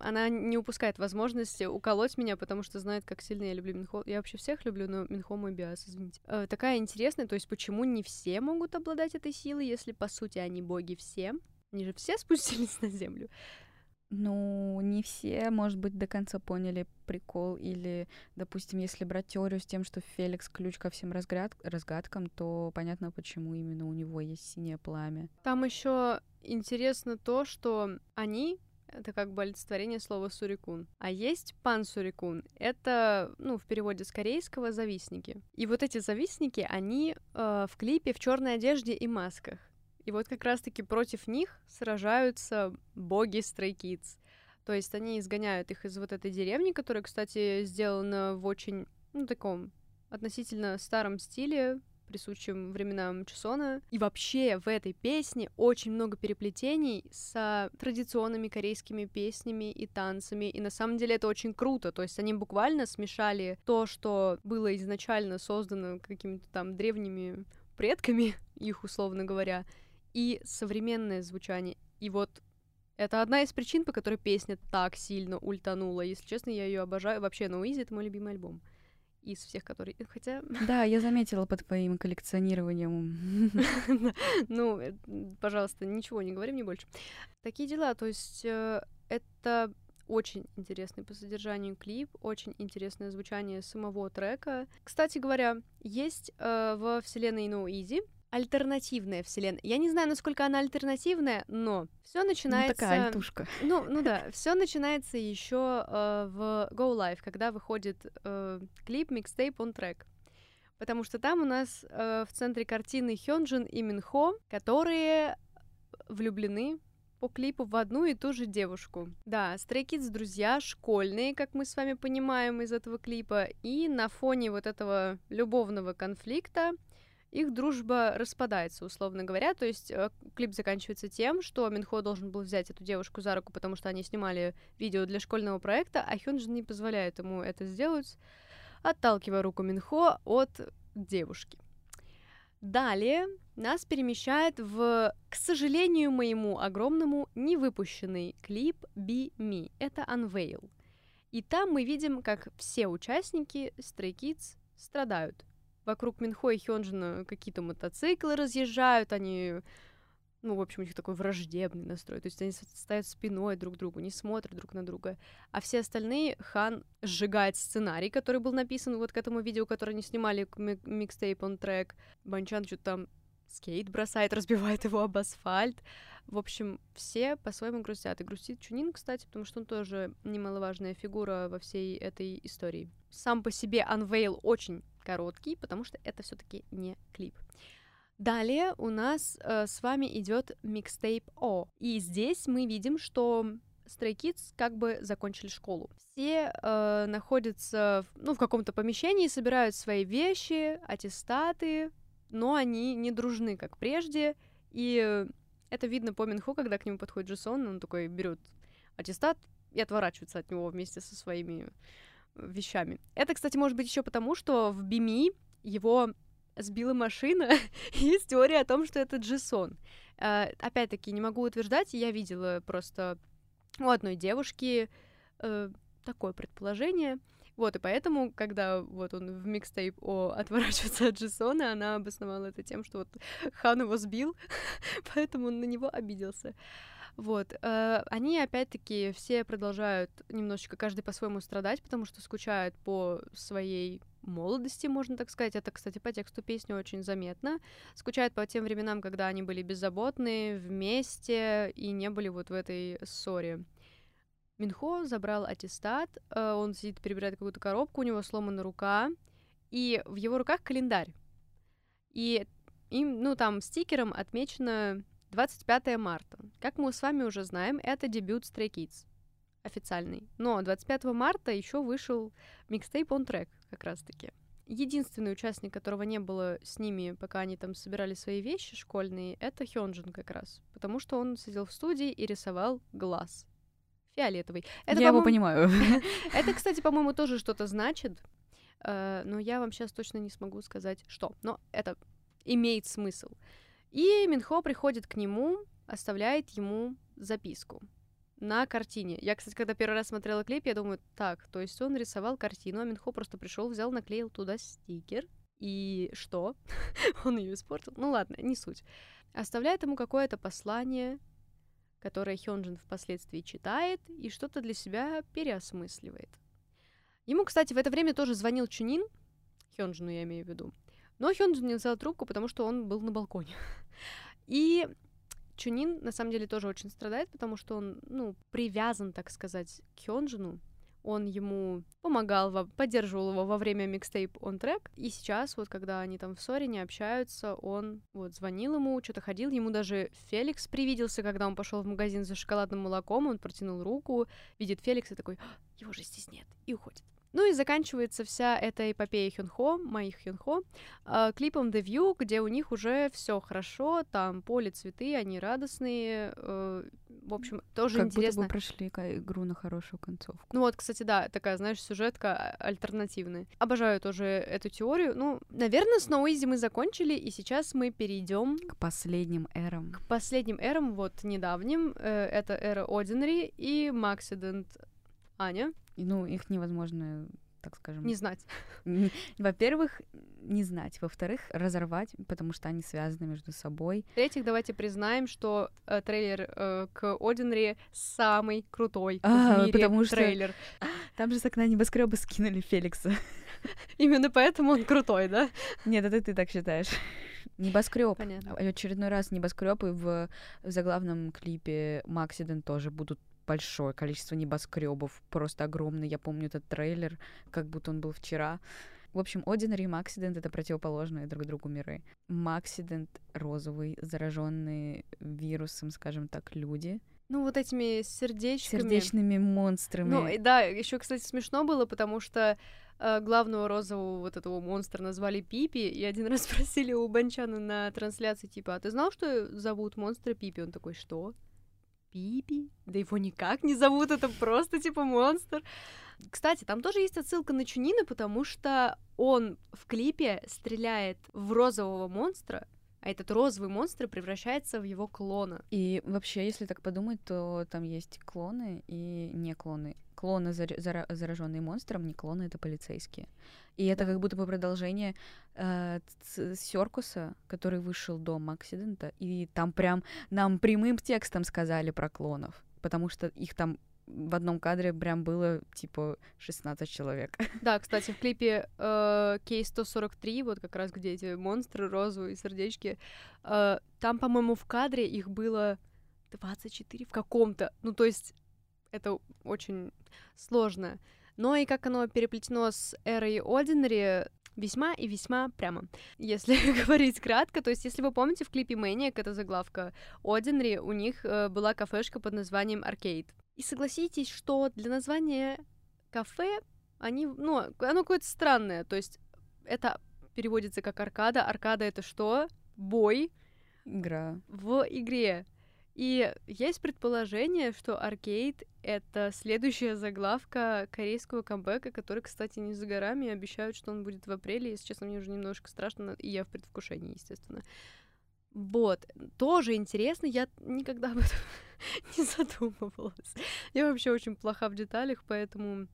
она не упускает возможности уколоть меня, потому что знает, как сильно я люблю Минхо. Я вообще всех люблю, но Минхо мой биас, извините. Э, такая интересная, то есть почему не все могут обладать этой силой, если, по сути, они боги все? Они же все спустились на землю. Ну, не все, может быть, до конца поняли прикол. Или, допустим, если брать теорию с тем, что Феликс ключ ко всем разград- разгадкам, то понятно, почему именно у него есть синее пламя. Там еще интересно то, что они это как бы олицетворение слова сурикун. А есть пан сурикун. Это, ну, в переводе с корейского завистники. И вот эти завистники, они э, в клипе в черной одежде и масках. И вот как раз-таки против них сражаются боги Stray Kids. То есть они изгоняют их из вот этой деревни, которая, кстати, сделана в очень, ну, таком относительно старом стиле, присущим временам Чусона. И вообще в этой песне очень много переплетений с традиционными корейскими песнями и танцами. И на самом деле это очень круто. То есть они буквально смешали то, что было изначально создано какими-то там древними предками, их условно говоря, и современное звучание. И вот это одна из причин, по которой песня так сильно ультанула. Если честно, я ее обожаю. Вообще, No Easy — это мой любимый альбом. Из всех, которые... Хотя... Да, я заметила по твоим коллекционированием. Ну, э, пожалуйста, ничего не говори мне больше. Такие дела, то есть э, это очень интересный по содержанию клип, очень интересное звучание самого трека. Кстати говоря, есть э, во вселенной No Easy альтернативная вселенная. Я не знаю, насколько она альтернативная, но все начинается. Ну, такая альтушка. Ну, ну да, все начинается еще э, в Go Live, когда выходит э, клип Mixtape on Track. Потому что там у нас э, в центре картины Хёнджин и Минхо, которые влюблены по клипу в одну и ту же девушку. Да, Stray Kids друзья школьные, как мы с вами понимаем из этого клипа, и на фоне вот этого любовного конфликта их дружба распадается, условно говоря. То есть э, клип заканчивается тем, что Минхо должен был взять эту девушку за руку, потому что они снимали видео для школьного проекта, а Хёнджин не позволяет ему это сделать, отталкивая руку Минхо от девушки. Далее нас перемещает в, к сожалению моему огромному, невыпущенный клип Be Me. Это Unveil. И там мы видим, как все участники Stray Kids страдают. Вокруг Минхо и Хёнджина какие-то мотоциклы разъезжают, они ну, в общем, у них такой враждебный настрой. То есть они стоят спиной друг к другу, не смотрят друг на друга. А все остальные Хан сжигает сценарий, который был написан вот к этому видео, которое они снимали, микстейп он трек. Банчан что-то там скейт бросает, разбивает его об асфальт. В общем, все по-своему грустят. И грустит Чунин, кстати, потому что он тоже немаловажная фигура во всей этой истории. Сам по себе Unveil очень короткий, потому что это все таки не клип. Далее у нас э, с вами идет микстейп О. И здесь мы видим, что Stray Kids как бы закончили школу. Все э, находятся ну, в каком-то помещении, собирают свои вещи, аттестаты, но они не дружны, как прежде. И это видно по Минху, когда к нему подходит Джесон, он такой берет аттестат и отворачивается от него вместе со своими вещами. Это, кстати, может быть еще потому, что в Бими его сбила машина, есть теория о том, что это Джисон. Э, опять-таки, не могу утверждать, я видела просто у одной девушки э, такое предположение. Вот, и поэтому, когда вот он в микстейп о отворачивается от Джисона, она обосновала это тем, что вот Хан его сбил, поэтому он на него обиделся. Вот. Э, они, опять-таки, все продолжают немножечко каждый по-своему страдать, потому что скучают по своей молодости, можно так сказать. Это, кстати, по тексту песни очень заметно. Скучают по тем временам, когда они были беззаботны, вместе и не были вот в этой ссоре. Минхо забрал аттестат, э, он сидит, перебирает какую-то коробку, у него сломана рука, и в его руках календарь. И им, ну, там стикером отмечено 25 марта. Как мы с вами уже знаем, это дебют Stray Kids официальный. Но 25 марта еще вышел микстейп on track как раз-таки. Единственный участник, которого не было с ними, пока они там собирали свои вещи школьные, это Хёнджин как раз. Потому что он сидел в студии и рисовал глаз. Фиолетовый. Это, я его понимаю. Это, кстати, по-моему, тоже что-то значит. Э, но я вам сейчас точно не смогу сказать, что. Но это имеет смысл. И Минхо приходит к нему, оставляет ему записку на картине. Я, кстати, когда первый раз смотрела клип, я думаю, так, то есть он рисовал картину, а Минхо просто пришел, взял, наклеил туда стикер. И что? он ее испортил? Ну ладно, не суть. Оставляет ему какое-то послание, которое Хёнджин впоследствии читает и что-то для себя переосмысливает. Ему, кстати, в это время тоже звонил Чунин, Хёнджину я имею в виду, но Хёнджин не взял трубку, потому что он был на балконе. И Чунин, на самом деле, тоже очень страдает, потому что он, ну, привязан, так сказать, к Хёнджину. Он ему помогал, поддерживал его во время микстейп он трек. И сейчас, вот когда они там в ссоре не общаются, он вот звонил ему, что-то ходил. Ему даже Феликс привиделся, когда он пошел в магазин за шоколадным молоком. Он протянул руку, видит Феликса такой, «А, его же здесь нет, и уходит. Ну и заканчивается вся эта эпопея Хюнхо, моих Хюнхо, э, клипом The View, где у них уже все хорошо, там поле, цветы, они радостные, э, в общем, тоже как интересно. Будто бы прошли игру на хорошую концовку. Ну вот, кстати, да, такая, знаешь, сюжетка а, альтернативная. Обожаю тоже эту теорию. Ну, наверное, с Easy мы закончили, и сейчас мы перейдем к последним эрам. К последним эрам, вот недавним. Э, это эра Ordinary и Maxident. Аня, ну, их невозможно так скажем. Не знать. Во-первых, не знать. Во-вторых, разорвать, потому что они связаны между собой. В-третьих, давайте признаем, что э, трейлер э, к Одинри самый крутой а, в мире потому что трейлер. Там же с окна небоскреба скинули Феликса. Именно поэтому он крутой, да? Нет, это ты так считаешь. Небоскреб. Понятно. Очередной раз небоскреб, и в заглавном клипе Максиден тоже будут большое количество небоскребов, просто огромный. Я помню этот трейлер, как будто он был вчера. В общем, Ordinary и Максидент — это противоположные друг другу миры. Максидент — розовый, зараженные вирусом, скажем так, люди. Ну, вот этими сердечками. Сердечными монстрами. Ну, и да, еще, кстати, смешно было, потому что э, главного розового вот этого монстра назвали Пипи, и один раз спросили у Банчана на трансляции, типа, а ты знал, что зовут монстра Пипи? Он такой, что? Пипи? Да его никак не зовут, это просто, типа, монстр. Кстати, там тоже есть отсылка на Чунина, потому что он в клипе стреляет в розового монстра, а этот розовый монстр превращается в его клона. И вообще, если так подумать, то там есть клоны и не клоны. Клоны, зар- зара- зараженные монстром, не клоны это полицейские. И это как будто бы продолжение э, Серкуса, который вышел до Максидента, и там прям нам прямым текстом сказали про клонов, потому что их там в одном кадре прям было типа 16 человек. Да, кстати, в клипе э, K143, вот как раз где эти монстры розовые сердечки, э, там, по-моему, в кадре их было 24 в каком-то. Ну, то есть это очень сложно. Но и как оно переплетено с эрой Ordinary, весьма и весьма прямо. Если говорить кратко, то есть, если вы помните, в клипе Maniac, это заглавка Ordinary, у них э, была кафешка под названием Arcade. И согласитесь, что для названия кафе они, ну, оно какое-то странное. То есть это переводится как аркада. Аркада это что? Бой. Игра. В игре. И есть предположение, что аркейд — это следующая заглавка корейского камбэка, который, кстати, не за горами, обещают, что он будет в апреле. Если честно, мне уже немножко страшно, и я в предвкушении, естественно. Вот, тоже интересно, я никогда об этом не задумывалась. Я вообще очень плоха в деталях, поэтому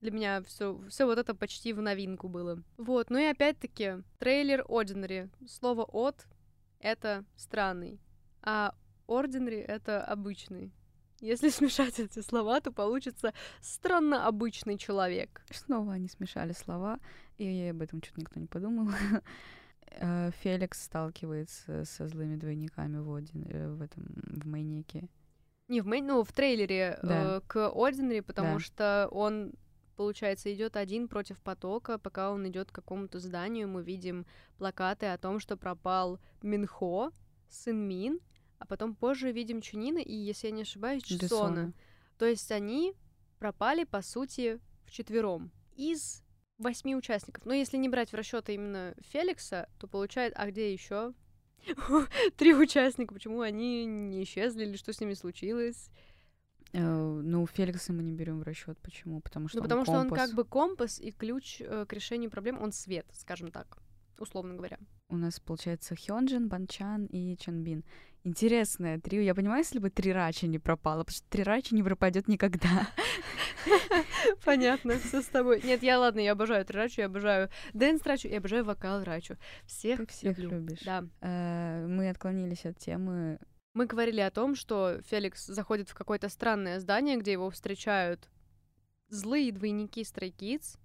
для меня все, все вот это почти в новинку было. Вот, ну и опять-таки, трейлер Ordinary. Слово от это странный, а Ordinary это обычный. Если смешать эти слова, то получится странно обычный человек. Снова они смешали слова, и об этом что-то никто не подумал. Э, Феликс сталкивается со злыми двойниками в, Один, э, в этом в Мэйнике. Не в мейн, ну в трейлере Да. э, к Ordinary, потому Да. что он получается идет один против потока, пока он идет к какому-то зданию, мы видим плакаты о том, что пропал Минхо, сын Мин, а потом позже видим Чунина и, если я не ошибаюсь. Джисона. То есть они пропали, по сути, вчетвером из восьми участников. Но если не брать в расчет именно Феликса, то получает, а где еще? Три участника, почему они не исчезли, или что с ними случилось? Э, Ну, Феликса мы не берем в расчет. Почему? Потому что Ну, он потому что он как бы компас и ключ э, к решению проблем, он свет, скажем так, условно говоря. У нас получается Хёнджин, Банчан и Чанбин. Интересное трио. Я понимаю, если бы Трирачи не пропала, потому что Трирачи не пропадет никогда. Понятно, все с тобой. Нет, я ладно, я обожаю Трачу, я обожаю Дэнс Трачу, я обожаю вокал Рачу. Всех, Ты всех люблю. любишь. Да. Э, Мы отклонились от темы. Мы говорили о том, что Феликс заходит в какое-то странное здание, где его встречают злые двойники Stray Kids.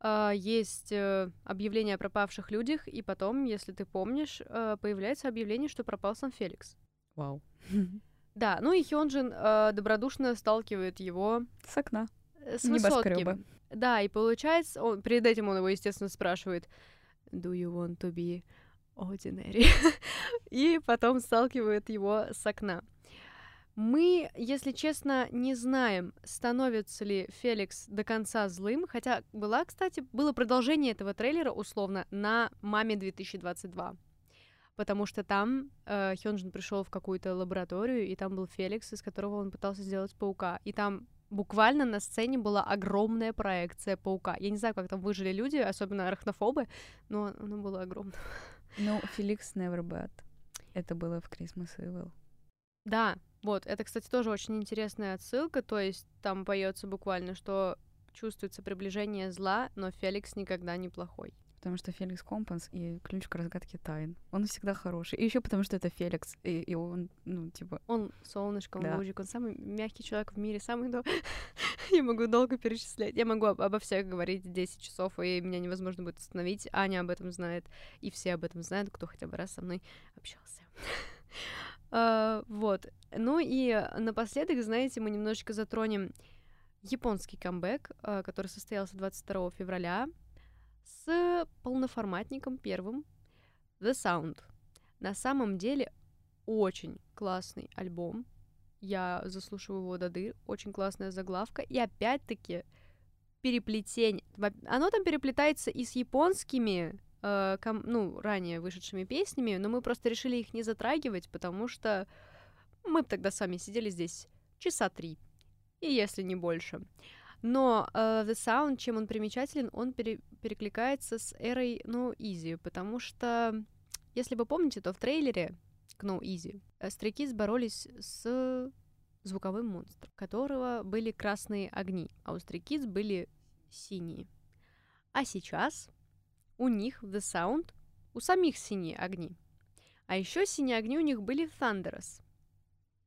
А, Есть э, объявление о пропавших людях, и потом, если ты помнишь, э, появляется объявление, что пропал сам Феликс. Вау. Да, ну и Хёнджин э, добродушно сталкивает его С окна. с высотки. Да, и получается, он, перед этим он его, естественно, спрашивает, do you want to be ordinary? и потом сталкивает его с окна. Мы, если честно, не знаем, становится ли Феликс до конца злым, хотя была, кстати, было продолжение этого трейлера, условно, на «Маме 2022». Потому что там э, Хёнджин пришел в какую-то лабораторию, и там был Феликс, из которого он пытался сделать паука. И там буквально на сцене была огромная проекция паука. Я не знаю, как там выжили люди, особенно арахнофобы, но оно было огромное. Ну, Феликс Never Bad. Это было в Christmas Evil. Да, вот, это, кстати, тоже очень интересная отсылка, то есть там поется буквально, что чувствуется приближение зла, но Феликс никогда не плохой. Потому что Феликс компас и ключ к разгадке тайн. Он всегда хороший. И еще потому что это Феликс. И, и он, ну, типа... Он солнышко, он Да. лучик, он самый мягкий человек в мире, самый... дол- Я могу долго перечислять. Я могу об- обо всех говорить 10 часов, и меня невозможно будет остановить. Аня об этом знает, и все об этом знают, кто хотя бы раз со мной общался. А, Вот. Ну и напоследок, знаете, мы немножечко затронем японский камбэк, а, который состоялся 22 февраля с полноформатником первым The Sound. На самом деле очень классный альбом. Я заслушиваю его до дыр. Очень классная заглавка. И опять-таки переплетение. Оно там переплетается и с японскими, э, ком- ну, ранее вышедшими песнями, но мы просто решили их не затрагивать, потому что мы тогда сами сидели здесь часа три, и если не больше. Но э, The Sound, чем он примечателен, он пере- перекликается с эрой No Easy, потому что, если вы помните, то в трейлере к No Easy э, Kids боролись с звуковым монстром, у которого были красные огни, а у Kids были синие. А сейчас у них в The Sound у самих синие огни. А еще синие огни у них были в Thunderous.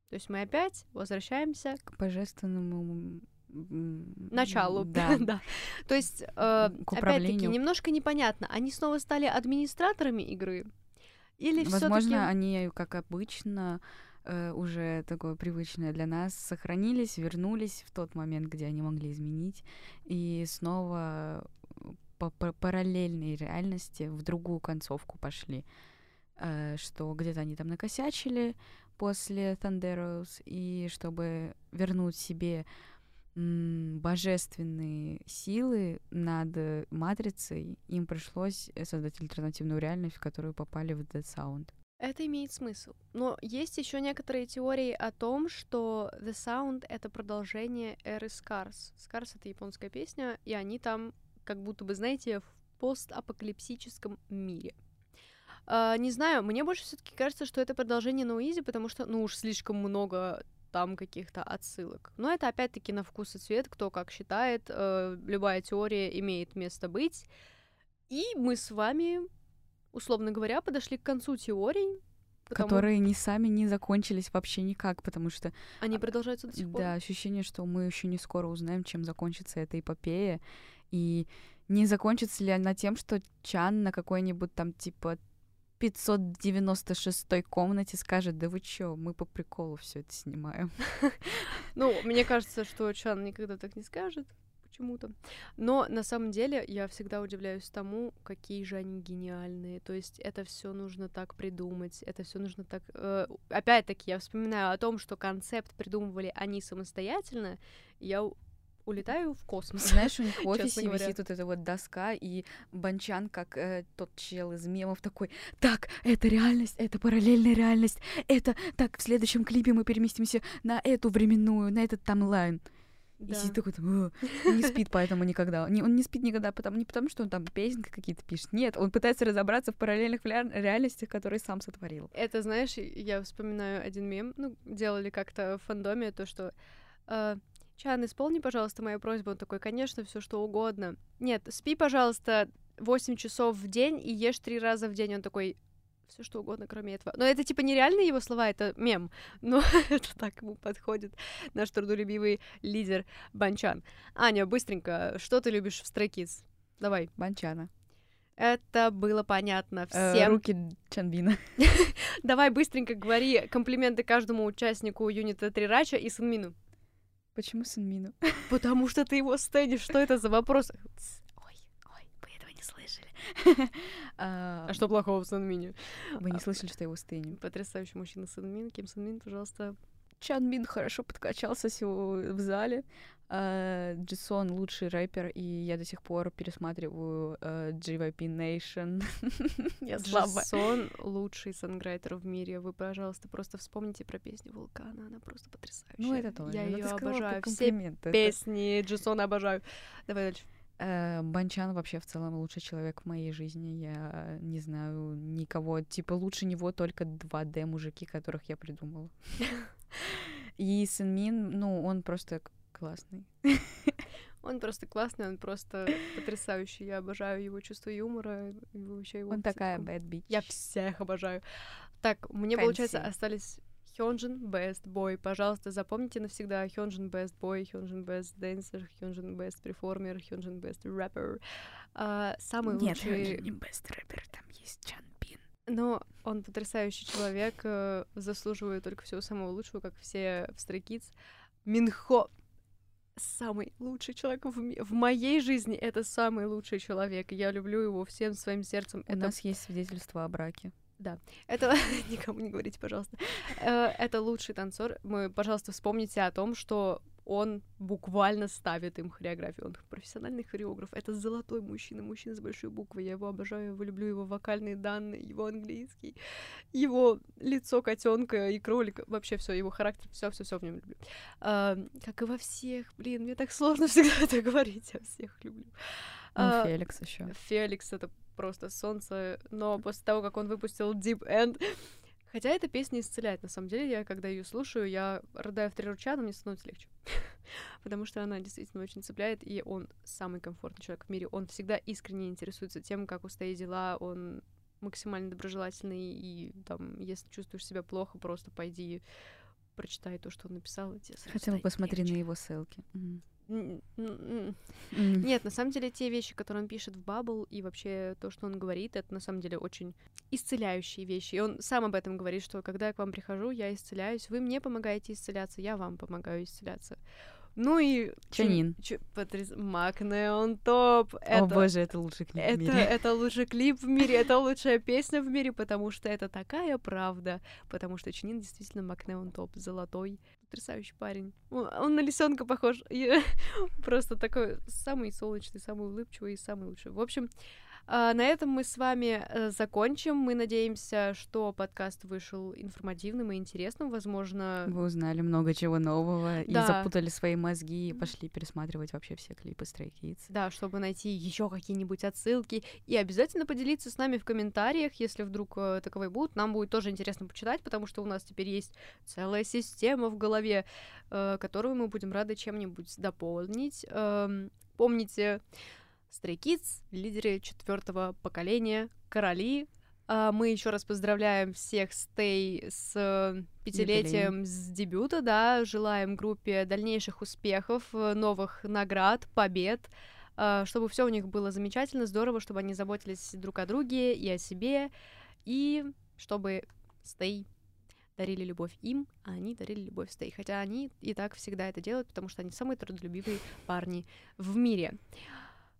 То есть мы опять возвращаемся К божественному... началу. Да. да. То есть, э, опять-таки, немножко непонятно, они снова стали администраторами игры? Или Возможно, они, как обычно, э, уже такое привычное для нас, сохранились, вернулись в тот момент, где они могли изменить, и снова по параллельной реальности в другую концовку пошли. Э, что где-то они там накосячили после Thunderos, и чтобы вернуть себе божественные силы над матрицей, им пришлось создать альтернативную реальность, в которую попали в Dead Sound. Это имеет смысл. Но есть еще некоторые теории о том, что The Sound — это продолжение эры Scars. Scars — это японская песня, и они там как будто бы, знаете, в постапокалипсическом мире. А, не знаю, мне больше все таки кажется, что это продолжение No Easy, потому что, ну уж слишком много там каких-то отсылок. Но это опять-таки на вкус и цвет, кто как считает. э, любая теория имеет место быть. И мы с вами, условно говоря, подошли к концу теорий. потому- Которые не сами не закончились вообще никак, потому что Они продолжаются до сих пор. да, ощущение, что мы еще не скоро узнаем, чем закончится эта эпопея. И не закончится ли она тем, что Чан на какой-нибудь там типа 596 комнате скажет, да вы чё, мы по приколу все это снимаем. Ну, мне кажется, что Чан никогда так не скажет почему-то. Но на самом деле я всегда удивляюсь тому, какие же они гениальные. То есть это все нужно так придумать, это все нужно так. э, Опять-таки я вспоминаю о том, что концепт придумывали они самостоятельно. Я улетаю в космос. Знаешь, у них в офисе висит вот эта вот доска, и Банчан, как э, тот чел из мемов, такой, так, это реальность, это параллельная реальность, это, так, в следующем клипе мы переместимся на эту временную, на этот таймлайн. И Да. сидит такой, там, «Э, не спит поэтому никогда. Не- он не спит никогда, потому, не потому, что он там песенки какие-то пишет. Нет, он пытается разобраться в параллельных реальностях, которые сам сотворил. Это, знаешь, я вспоминаю один мем, ну, делали как-то в фандоме, то, что э, Чан, исполни, пожалуйста, мою просьбу. Он такой, конечно, все что угодно. Нет, спи, пожалуйста, 8 часов в день и ешь три раза в день. Он такой, все что угодно, кроме этого. Но это типа нереальные его слова, это мем. Но это так ему подходит наш трудолюбивый лидер Банчан. Аня, быстренько, что ты любишь в Kids? Давай. Банчана. Это было понятно Э, всем. руки Чанбина. Давай быстренько говори комплименты каждому участнику юнита Трирача и Санмину. Почему Сунмину? Потому что ты его стенишь. Что это за вопрос? Ой, ой, вы этого не слышали. А А, что плохого в Санмине? Вы не слышали, что я его стынем. Потрясающий мужчина Санмин. Ким Санмин, пожалуйста. Чан Бин хорошо подкачался в зале. А, Джисон лучший рэпер, и я до сих пор пересматриваю JYP Nation. Я слабая. Джессон лучший санграйтер в мире. Вы, пожалуйста, просто вспомните про песню Вулкана. Она просто потрясающая. Ну, это тоже. Я Ну, ее обожаю. Все песни Джессона обожаю. Давай дальше. Э, Банчан вообще в целом лучший человек в моей жизни. Я не знаю никого, типа лучше него только 2D мужики, которых я придумала. И Сынмин, ну, он просто классный. Он просто классный, он просто потрясающий. Я обожаю его чувство юмора. вообще его Он такая bad bitch. Я всех обожаю. Так, мне, Fancy. получается, остались Хёнджин Best Boy. Пожалуйста, запомните навсегда Хёнджин Best Boy, Хёнджин Best Dancer, Хёнджин Best Performer, Хёнджин Best Rapper. А, самый Нет, лучший... не best rapper, там есть Чан Бин. Но он потрясающий человек, э, заслуживает только всего самого лучшего, как все в Stray Kids. Минхо самый лучший человек в, ми- в моей жизни. Это самый лучший человек. Я люблю его всем своим сердцем. У это нас есть свидетельство о браке. это никому не говорите, пожалуйста. Э, Это лучший танцор. Мы, пожалуйста, вспомните о том, что он буквально ставит им хореографию. Он профессиональный хореограф. Это золотой мужчина, мужчина с большой буквы. Я его обожаю, его люблю, его вокальные данные, его английский, его лицо котенка и кролика. Вообще все, его характер, все, все, все в нем люблю. А, как и во всех, блин, мне так сложно всегда это говорить. Я всех люблю. Ну, А, Феликс еще. Феликс это просто солнце, но после того, как он выпустил Deep End, хотя эта песня исцеляет, на самом деле, я когда ее слушаю, я рыдаю в три ручья, но мне становится легче, потому что она действительно очень цепляет, и он самый комфортный человек в мире, он всегда искренне интересуется тем, как у Стей дела, он максимально доброжелательный, и там, если чувствуешь себя плохо, просто пойди прочитай то, что он написал, Хотя бы посмотри на легче. его селки. М. Нет, на самом деле те вещи, которые он пишет в Бабл, и вообще то, что он говорит, это на самом деле очень исцеляющие вещи. И он сам об этом говорит, что когда я к вам прихожу, я исцеляюсь, вы мне помогаете исцеляться, я вам помогаю исцеляться. Ну и... Чанин. Чу- потряс- Макне он топ. Это, О боже, это лучший клип в это, мире. это лучший клип в мире, это лучшая песня в мире, потому что это такая правда. Потому что Чанин действительно Макне он топ, золотой, потрясающий парень. Он, на лисенка похож. Просто такой самый солнечный, самый улыбчивый и самый лучший. В общем, а, на этом мы с вами э, закончим. Мы надеемся, что подкаст вышел информативным и интересным. Возможно, Вы узнали много чего нового и Да. запутали свои мозги и пошли пересматривать вообще все клипы Stray Kids. Да, чтобы найти еще какие-нибудь отсылки. И обязательно поделиться с нами в комментариях, если вдруг э, таковые будут. Нам будет тоже интересно почитать, потому что у нас теперь есть целая система в голове, э, которую мы будем рады чем-нибудь дополнить. Эм, помните, Stray Kids, лидеры четвертого поколения, короли. А, Мы еще раз поздравляем всех Stay с э, пятилетием с дебюта, да, желаем группе дальнейших успехов, э, новых наград, побед, а, чтобы все у них было замечательно, здорово, чтобы они заботились друг о друге и о себе, и чтобы Stay дарили любовь им, а они дарили любовь Stay. Хотя они и так всегда это делают, потому что они самые трудолюбивые парни в мире.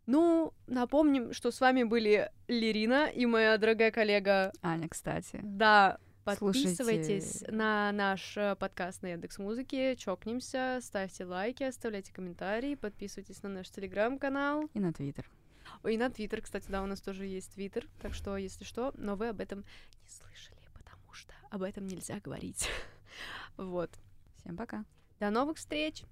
Ну, напомним, что с вами были Лерина и моя дорогая коллега. Аня, кстати. Да, Слушайте. подписывайтесь на наш э, подкаст на Яндекс Музыке, чокнемся, ставьте лайки, оставляйте комментарии, подписывайтесь на наш телеграм-канал. И на Твиттер. И на Твиттер, кстати, да, у нас тоже есть Твиттер, так что, если что, но вы об этом не слышали, потому что об этом нельзя говорить. Вот. Всем пока. До новых встреч!